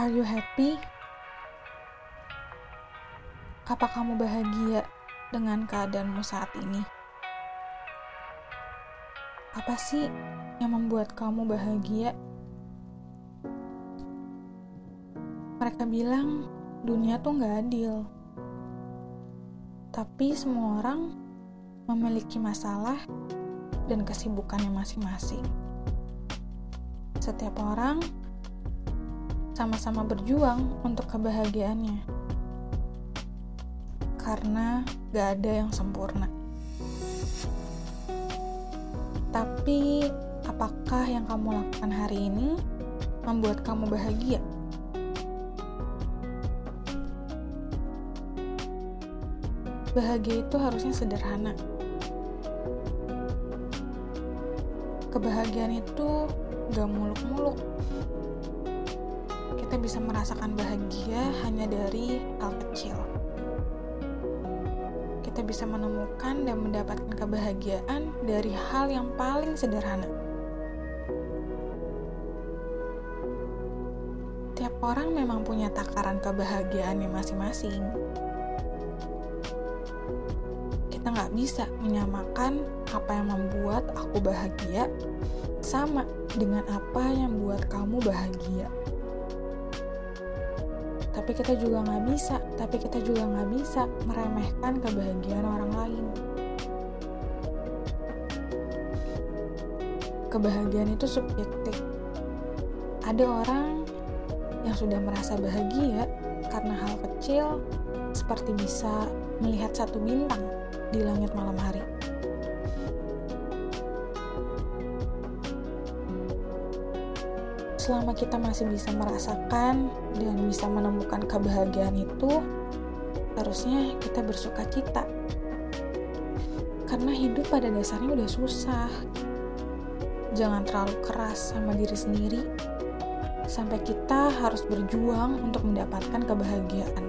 Are you happy? Apa kamu bahagia dengan keadaanmu saat ini? Apa sih yang membuat kamu bahagia? Mereka bilang dunia tuh gak adil. Tapi semua orang memiliki masalah dan kesibukannya masing-masing. Setiap orang sama-sama berjuang untuk kebahagiaannya. Karena gak ada yang sempurna. Tapi, apakah yang kamu lakukan hari ini membuat kamu bahagia? Bahagia itu harusnya sederhana. Kebahagiaan itu gak muluk-muluk kita bisa merasakan bahagia hanya dari hal kecil. Kita bisa menemukan dan mendapatkan kebahagiaan dari hal yang paling sederhana. Tiap orang memang punya takaran kebahagiaannya masing-masing. Kita nggak bisa menyamakan apa yang membuat aku bahagia sama dengan apa yang membuat kamu bahagia tapi kita juga nggak bisa tapi kita juga nggak bisa meremehkan kebahagiaan orang lain. Kebahagiaan itu subjektif. Ada orang yang sudah merasa bahagia karena hal kecil seperti bisa melihat satu bintang di langit malam hari selama kita masih bisa merasakan dan bisa menemukan kebahagiaan itu, harusnya kita bersuka cita. Karena hidup pada dasarnya udah susah. Jangan terlalu keras sama diri sendiri, sampai kita harus berjuang untuk mendapatkan kebahagiaan.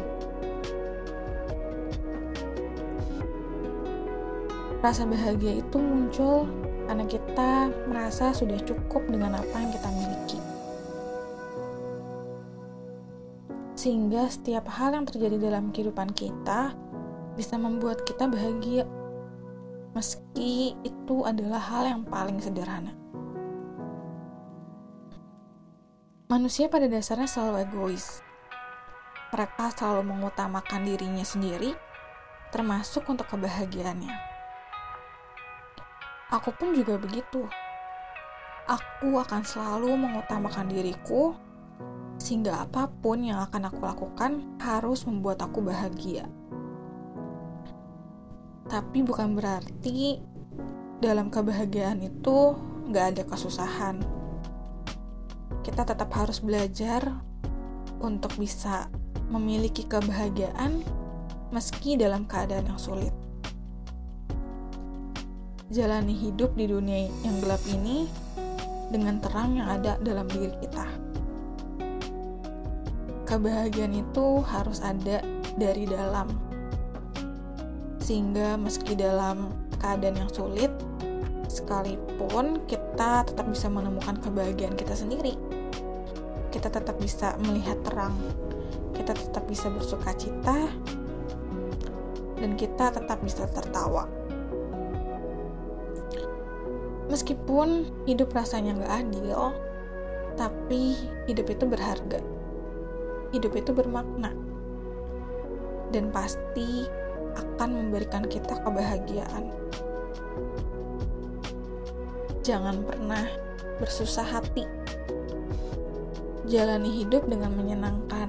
Rasa bahagia itu muncul karena kita merasa sudah cukup dengan apa yang kita miliki. Sehingga setiap hal yang terjadi dalam kehidupan kita bisa membuat kita bahagia, meski itu adalah hal yang paling sederhana. Manusia pada dasarnya selalu egois. Mereka selalu mengutamakan dirinya sendiri, termasuk untuk kebahagiaannya. Aku pun juga begitu. Aku akan selalu mengutamakan diriku sehingga apa pun yang akan aku lakukan harus membuat aku bahagia. Tapi bukan berarti dalam kebahagiaan itu gak ada kesusahan. Kita tetap harus belajar untuk bisa memiliki kebahagiaan meski dalam keadaan yang sulit. Jalani hidup di dunia yang gelap ini dengan terang yang ada dalam diri kita kebahagiaan itu harus ada dari dalam. Sehingga meski dalam keadaan yang sulit, sekalipun kita tetap bisa menemukan kebahagiaan kita sendiri. Kita tetap bisa melihat terang. Kita tetap bisa bersuka cita dan kita tetap bisa tertawa. Meskipun hidup rasanya nggak adil, tapi hidup itu berharga hidup itu bermakna dan pasti akan memberikan kita kebahagiaan. Jangan pernah bersusah hati. Jalani hidup dengan menyenangkan.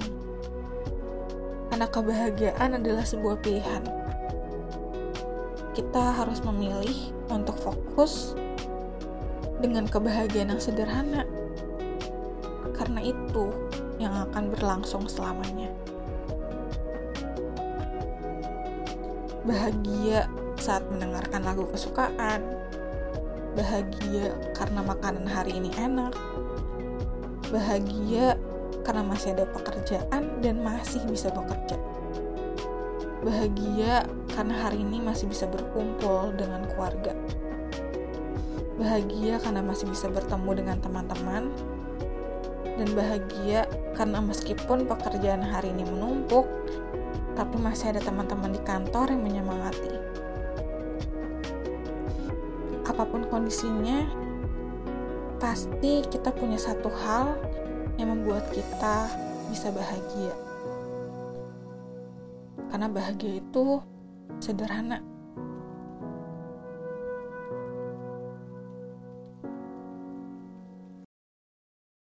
Karena kebahagiaan adalah sebuah pilihan. Kita harus memilih untuk fokus dengan kebahagiaan yang sederhana. Karena itu, yang akan berlangsung selamanya. Bahagia saat mendengarkan lagu kesukaan, bahagia karena makanan hari ini enak, bahagia karena masih ada pekerjaan dan masih bisa bekerja. Bahagia karena hari ini masih bisa berkumpul dengan keluarga. Bahagia karena masih bisa bertemu dengan teman-teman dan bahagia karena meskipun pekerjaan hari ini menumpuk, tapi masih ada teman-teman di kantor yang menyemangati. Apa pun kondisinya, pasti kita punya satu hal yang membuat kita bisa bahagia. Karena bahagia itu sederhana.